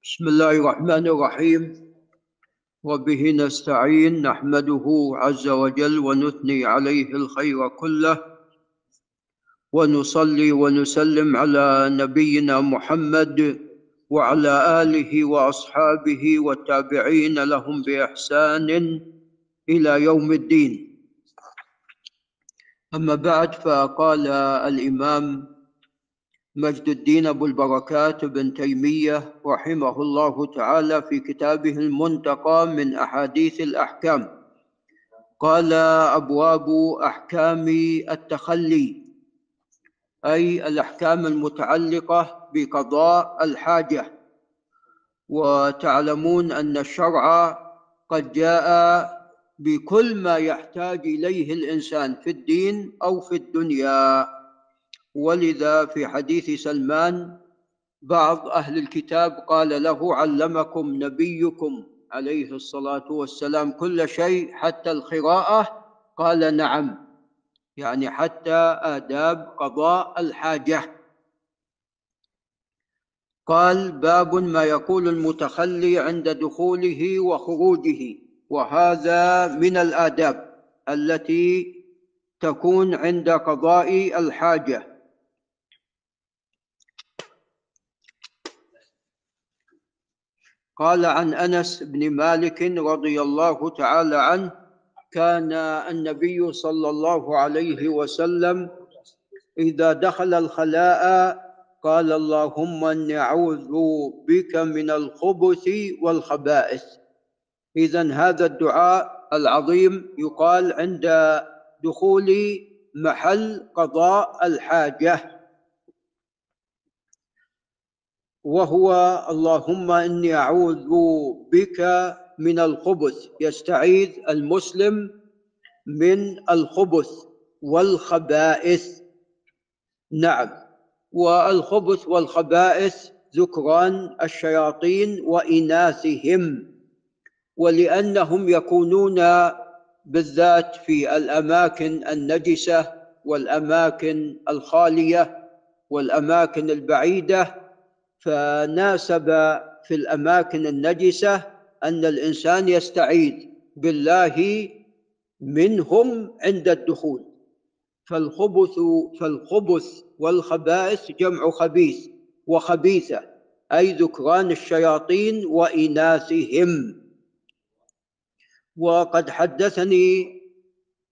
بسم الله الرحمن الرحيم. وبه نستعين نحمده عز وجل ونثني عليه الخير كله. ونصلي ونسلم على نبينا محمد وعلى آله وأصحابه والتابعين لهم بإحسان إلى يوم الدين. أما بعد فقال الإمام مجد الدين أبو البركات بن تيمية رحمه الله تعالى في كتابه المنتقى من أحاديث الأحكام. قال أبواب أحكام التخلي أي الأحكام المتعلقة بقضاء الحاجة. وتعلمون أن الشرع قد جاء بكل ما يحتاج إليه الإنسان في الدين أو في الدنيا. ولذا في حديث سلمان بعض أهل الكتاب قال له علمكم نبيكم عليه الصلاة والسلام كل شيء حتى القراءة؟ قال نعم. يعني حتى آداب قضاء الحاجة. قال باب ما يقول المتخلي عند دخوله وخروجه وهذا من الآداب التي تكون عند قضاء الحاجة. قال عن أنس بن مالك رضي الله تعالى عنه كان النبي صلى الله عليه وسلم إذا دخل الخلاء قال اللهم إني أعوذ بك من الخبث والخبائث. اذا هذا الدعاء العظيم يقال عند دخول محل قضاء الحاجة. وهو اللهم إني أعوذ بك من الخبث. يستعيذ المسلم من الخبث والخبائث. نعم. والخبث والخبائث ذكران الشياطين وإناثهم ولأنهم يكونون بالذات في الأماكن النجسة والأماكن الخالية والأماكن البعيدة فناسب في الأماكن النجسة أن الإنسان يستعيذ بالله منهم عند الدخول. فالخبث فالخبث والخبائث جمع خبيث وخبيثة أي ذكران الشياطين وإناثهم. وقد حدثني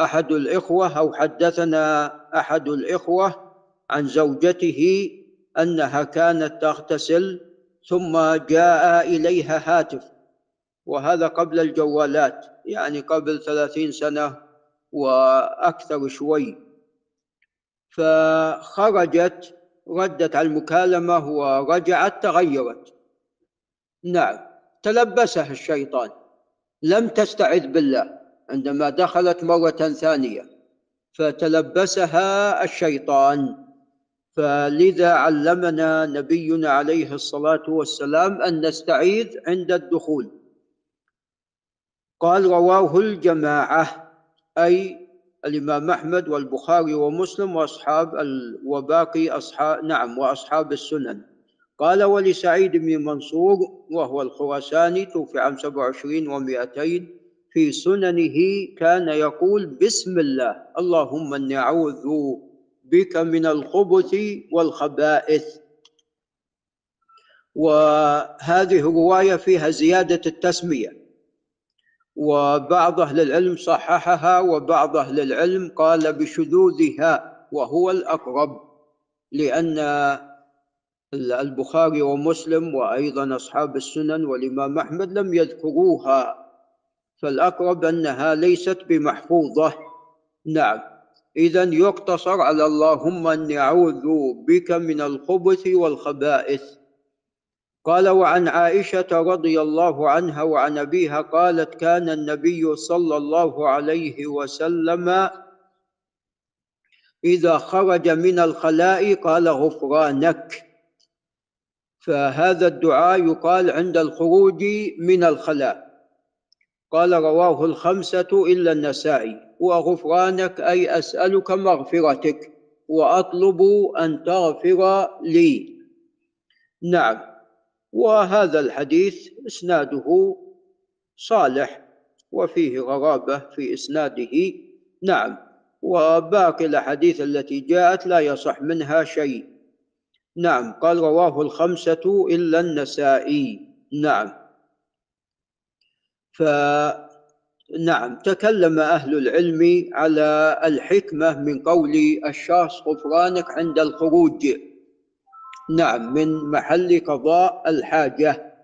أحد الإخوة أو حدثنا أحد الإخوة عن زوجته أنها كانت تغتسل ثم جاء إليها هاتف وهذا قبل الجوالات يعني قبل ثلاثين سنة وأكثر شوي. فخرجت ردت على المكالمة ورجعت تغيرت. نعم تلبسها الشيطان. لم تستعذ بالله عندما دخلت مرة ثانية فتلبسها الشيطان. فلذا علمنا نبينا عليه الصلاة والسلام أن نستعيذ عند الدخول. قال رواه الجماعة أي الإمام أحمد والبخاري ومسلم وأصحاب وباقي أصحاب نعم وأصحاب السنن. قال ولسعيد بن منصور وهو الخراساني توفي عام 27 و200 في سننه كان يقول بسم الله اللهم إني أعوذ بك من الخبث والخبائث. وهذه الروايه فيها زيادة التسمية. وبعض أهل العلم صححها وبعض أهل العلم قال بشذوذها وهو الأقرب لأن البخاري ومسلم وأيضا أصحاب السنن والإمام أحمد لم يذكروها. فالأقرب أنها ليست بمحفوظة. نعم. إذا يقتصر على اللهم أني أعوذ بك من الخبث والخبائث. قال وعن عائشة رضي الله عنها وعن أبيها قالت كان النبي صلى الله عليه وسلم إذا خرج من الخلاء قال غفرانك فهذا الدعاء يقال عند الخروج من الخلاء. قال رواه الخمسة إلا النسائي وغفرانك أي أسألك مغفرتك وأطلب أن تغفر لي. نعم وهذا الحديث إسناده صالح وفيه غرابة في إسناده. نعم وباقي الأحاديث التي جاءت لا يصح منها شيء. نعم قال رواه الخمسة إلا النسائي. نعم. فنعم تكلم أهل العلم على الحكمة من قول الشخص غفرانك عند الخروج. نعم من محل قضاء الحاجة.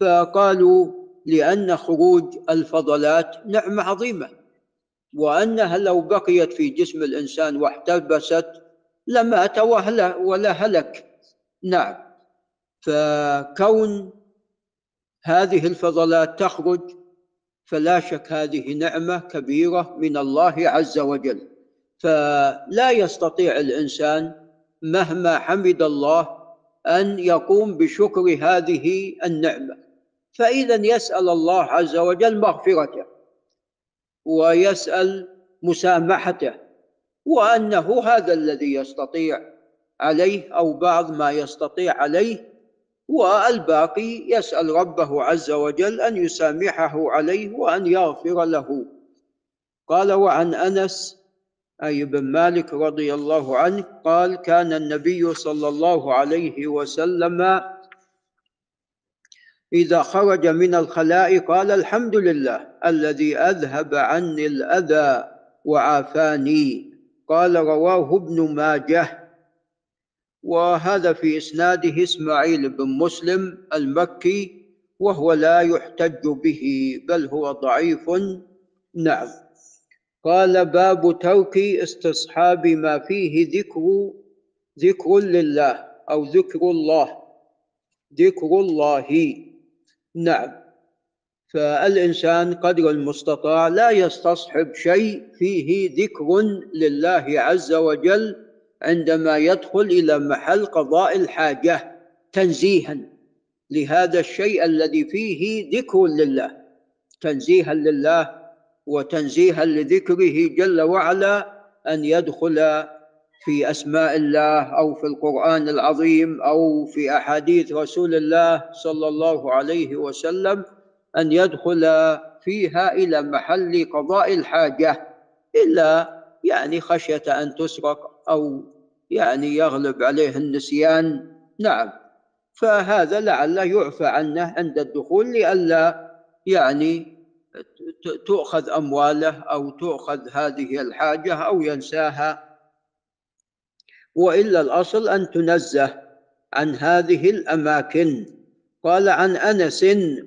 فقالوا لأن خروج الفضلات نعمة عظيمة وأنها لو بقيت في جسم الإنسان واحتبست لمات ولا هلك. نعم فكون هذه الفضلات تخرج فلا شك هذه نعمة كبيرة من الله عز وجل. فلا يستطيع الإنسان مهما حمد الله أن يقوم بشكر هذه النعمة. فإذا يسأل الله عز وجل مغفرته ويسأل مسامحته وأنه هذا الذي يستطيع عليه أو بعض ما يستطيع عليه والباقي يسأل ربه عز وجل أن يسامحه عليه وأن يغفر له. قال وعن أنس أي بن مالك رضي الله عنه قال كان النبي صلى الله عليه وسلم إذا خرج من الخلاء قال الحمد لله الذي أذهب عني الأذى وعافاني قال رواه ابن ماجه وهذا في إسناده إسماعيل بن مسلم المكي وهو لا يحتج به بل هو ضعيف. نعم. قال باب ترك استصحاب ما فيه ذكر ذكر لله أو ذكر الله ذكر الله. نعم. فالإنسان قدر المستطاع لا يستصحب شيء فيه ذكر لله عز وجل عندما يدخل إلى محل قضاء الحاجة تنزيها لهذا الشيء الذي فيه ذكر لله. تنزيها لله وتنزيها لذكره جل وعلا أن يدخل في أسماء الله أو في القرآن العظيم أو في أحاديث رسول الله صلى الله عليه وسلم أن يدخل فيها إلى محل قضاء الحاجة إلا يعني خشية أن تسرق أو يعني يغلب عليه النسيان نعم. فهذا لعله يعفى عنه عند الدخول لئلا يعني تؤخذ أمواله أو تؤخذ هذه الحاجة أو ينساها. وإلا الأصل أن تنزه عن هذه الأماكن. قال عن أنس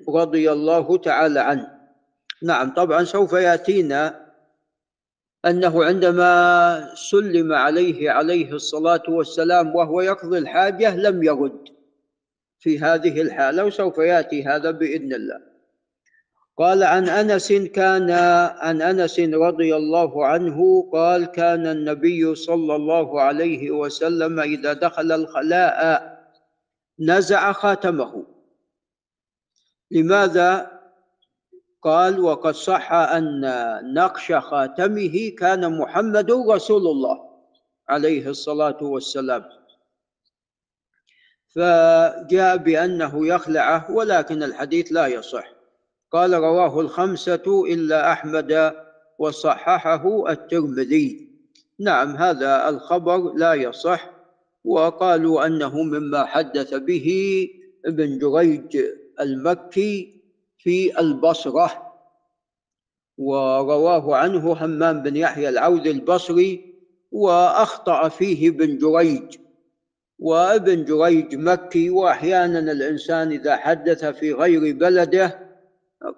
رضي الله تعالى عنه. نعم طبعا سوف يأتينا أنه عندما سلم عليه عليه الصلاة والسلام وهو يقضي الحاجة لم يرد في هذه الحالة وسوف يأتي هذا بإذن الله. قال عن أنس كان عن أنس رضي الله عنه قال كان النبي صلى الله عليه وسلم إذا دخل الخلاء نزع خاتمه. لماذا؟ قال وقد صح أن نقش خاتمه كان محمد رسول الله عليه الصلاة والسلام. فجاء بأنه يخلعه ولكن الحديث لا يصح. قال رواه الخمسة إلا أحمد وصححه الترمذي. نعم هذا الخبر لا يصح وقالوا أنه مما حدث به ابن جريج المكي في البصرة ورواه عنه همام بن يحيى العوذ البصري وأخطأ فيه ابن جريج. وابن جريج مكي وأحيانا الإنسان إذا حدث في غير بلده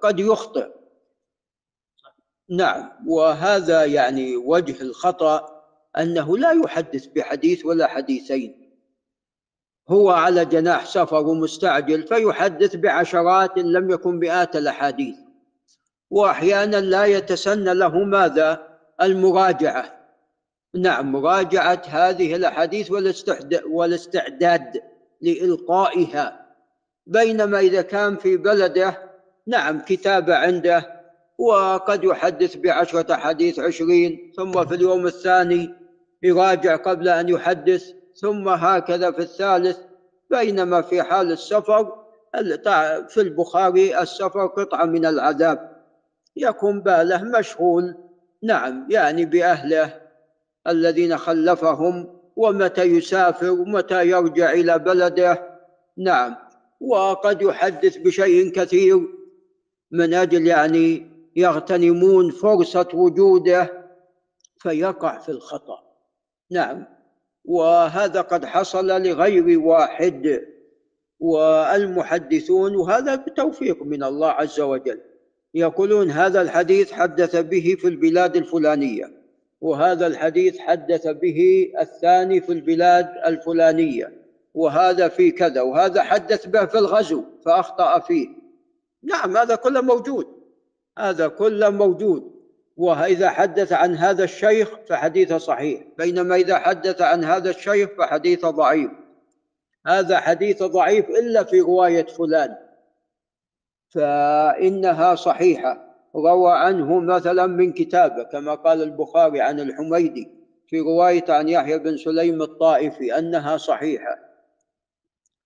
قد يخطئ. نعم وهذا يعني وجه الخطأ أنه لا يحدث بحديث ولا حديثين. هو على جناح سفر ومستعجل فيحدث بعشرات إن لم يكن مئات الأحاديث. وأحيانا لا يتسنى له ماذا؟ المراجعة. نعم مراجعة هذه الأحاديث والاستعداد لإلقائها. بينما إذا كان في بلده نعم كتابة عنده وقد يحدث بعشرة حديث عشرين ثم في اليوم الثاني يراجع قبل أن يحدث. ثم هكذا في الثالث بينما في حال السفر في البخاري السفر قطعة من العذاب. يكون باله مشغول. نعم يعني بأهله الذين خلفهم ومتى يسافر ومتى يرجع إلى بلده. نعم وقد يحدث بشيء كثير. من أجل يعني يغتنمون فرصة وجوده فيقع في الخطأ. نعم. وهذا قد حصل لغير واحد. والمحدثون وهذا بتوفيق من الله عز وجل يقولون هذا الحديث حدث به في البلاد الفلانية وهذا الحديث حدث به الثاني في البلاد الفلانية وهذا في كذا وهذا حدث به في الغزو فأخطأ فيه. نعم هذا كله موجود. هذا كله موجود. وإذا حدث عن هذا الشيخ فحديثه صحيح بينما إذا حدث عن هذا الشيخ فحديثه ضعيف. هذا حديث ضعيف إلا في رواية فلان. فإنها صحيحة. روى عنه مثلا من كتابه كما قال البخاري عن الحميدي في رواية عن يحيى بن سليم الطائفي أنها صحيحة.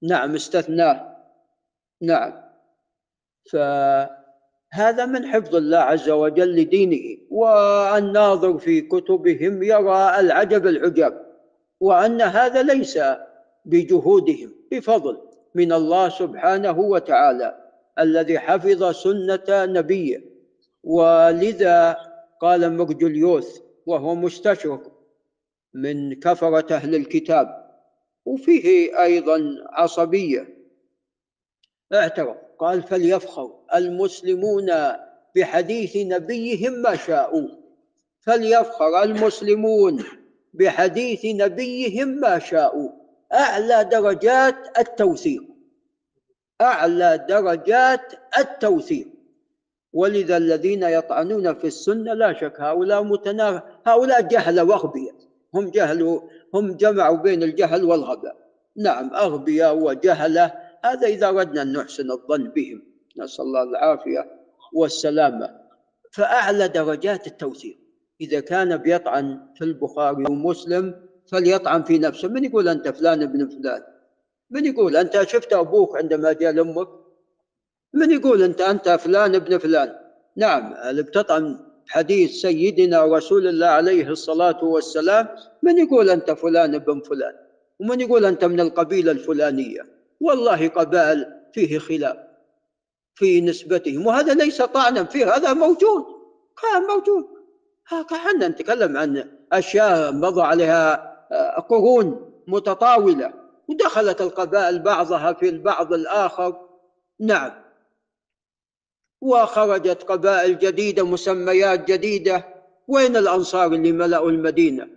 نعم استثناه. نعم. فهذا من حفظ الله عز وجل لدينه. والناظر في كتبهم يرى العجب العجب وأن هذا ليس بجهودهم بفضل من الله سبحانه وتعالى الذي حفظ سنة نبيه. ولذا قال مرجليوث وهو مستشرق من كفرة أهل الكتاب وفيه أيضا عصبية. اعترف. قال فليفخر المسلمون بحديث نبيهم ما شاءوا. فليفخر المسلمون بحديث نبيهم ما شاءوا. أعلى درجات التوثيق. أعلى درجات التوثيق. ولذا الذين يطعنون في السنة لا شك هؤلاء متنا هؤلاء جهل وأغبياء. هم جهلوا هم جمعوا بين الجهل والغباء. نعم أغبياء وجهلة هذا إذا أردنا أن نحسن الظن بهم. نسأل الله العافية والسلامة. فأعلى درجات التوثيق. إذا كان بيطعن في البخاري ومسلم فليطعن في نفسه. من يقول أنت فلان ابن فلان؟ من يقول أنت شفت أبوك عندما جاء لأمك؟ من يقول أنت أنت فلان ابن فلان؟ نعم اللي بتطعن حديث سيدنا رسول الله عليه الصلاة والسلام. من يقول أنت فلان ابن فلان؟ ومن يقول أنت من القبيلة الفلانية؟ والله قبائل فيه خلاف في نسبتهم وهذا ليس طعنا فيه هذا موجود كان موجود. إحنا نتكلم عن أشياء مضى عليها قرون متطاولة ودخلت القبائل بعضها في البعض الآخر. نعم. وخرجت قبائل جديدة مسميات جديدة. وين الأنصار اللي ملأوا المدينة؟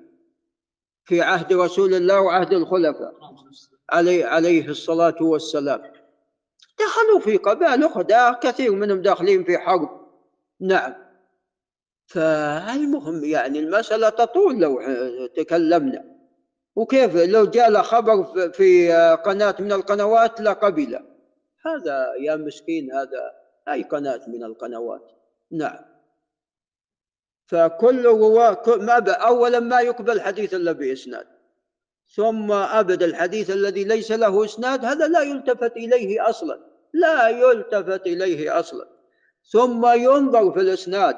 في عهد رسول الله وعهد الخلفاء. عليه, عليه الصلاة والسلام. دخلوا في قبائل أخرى كثير منهم داخلين في حرب. نعم. فالمهم يعني المسألة تطول لو تكلمنا. وكيف لو جاء له خبر في قناة من القنوات لقبل هذا يا مسكين هذا أي قناة من القنوات؟ نعم. فكل رواة ما أولا ما يقبل حديث إلا بإسناد. ثم أبد الحديث الذي ليس له إسناد هذا لا يلتفت إليه أصلا. لا يلتفت إليه أصلا. ثم ينظر في الإسناد.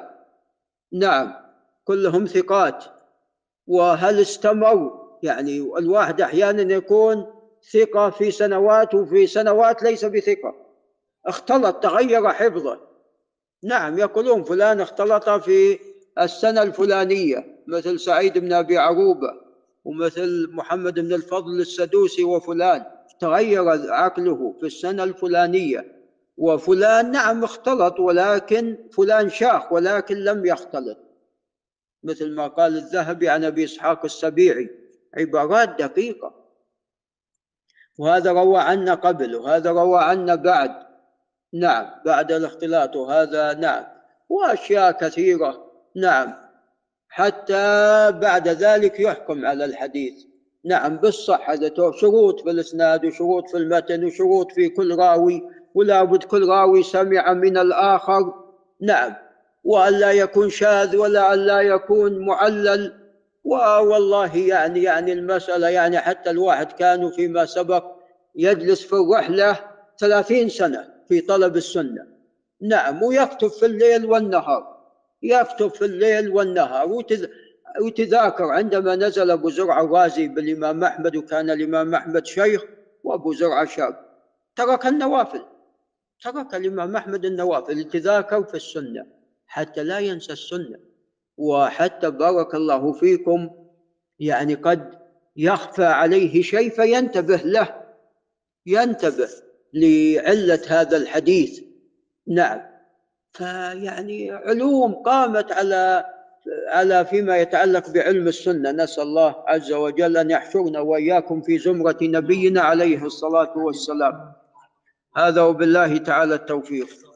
نعم كلهم ثقات. وهل استمروا؟ يعني الواحد أحيانا يكون ثقة في سنوات وفي سنوات ليس بثقة. اختلط تغير حفظه. نعم يقولون فلان اختلط في السنة الفلانية مثل سعيد بن أبي عروبة. ومثل محمد بن الفضل السدوسي وفلان تغير عقله في السنة الفلانية. وفلان نعم اختلط ولكن فلان شاخ ولكن لم يختلط. مثل ما قال الذهبي عن أبي إسحاق السبيعي عبارات دقيقة. وهذا روى عنا قبل وهذا روى عنا بعد. نعم بعد الاختلاط وهذا نعم. وأشياء كثيرة. نعم. حتى بعد ذلك يحكم على الحديث. نعم بالصحة شروط في الإسناد وشروط في المتن وشروط في كل راوي ولا بد كل راوي سمع من الآخر. نعم وأن لا يكون شاذ ولا أن لا يكون معلل. والله يعني يعني المسألة يعني حتى الواحد كانوا فيما سبق يجلس في الرحلة ثلاثين سنة في طلب السنة. نعم ويكتب في الليل والنهار. يكتب في الليل والنهار. وتذاكر عندما نزل أبو زرع الرازي بالإمام أحمد وكان الإمام أحمد شيخ وأبو زرع شاب. ترك النوافل. ترك الإمام أحمد النوافل تذاكر في السنة حتى لا ينسى السنة. وحتى بارك الله فيكم يعني قد يخفى عليه شيء فينتبه له. ينتبه لعلة هذا الحديث. نعم. فيعني علوم قامت على على فيما يتعلق بعلم السنة. نسأل الله عز وجل أن يحشرنا وإياكم في زمرة نبينا عليه الصلاة والسلام. هذا وبالله تعالى التوفيق.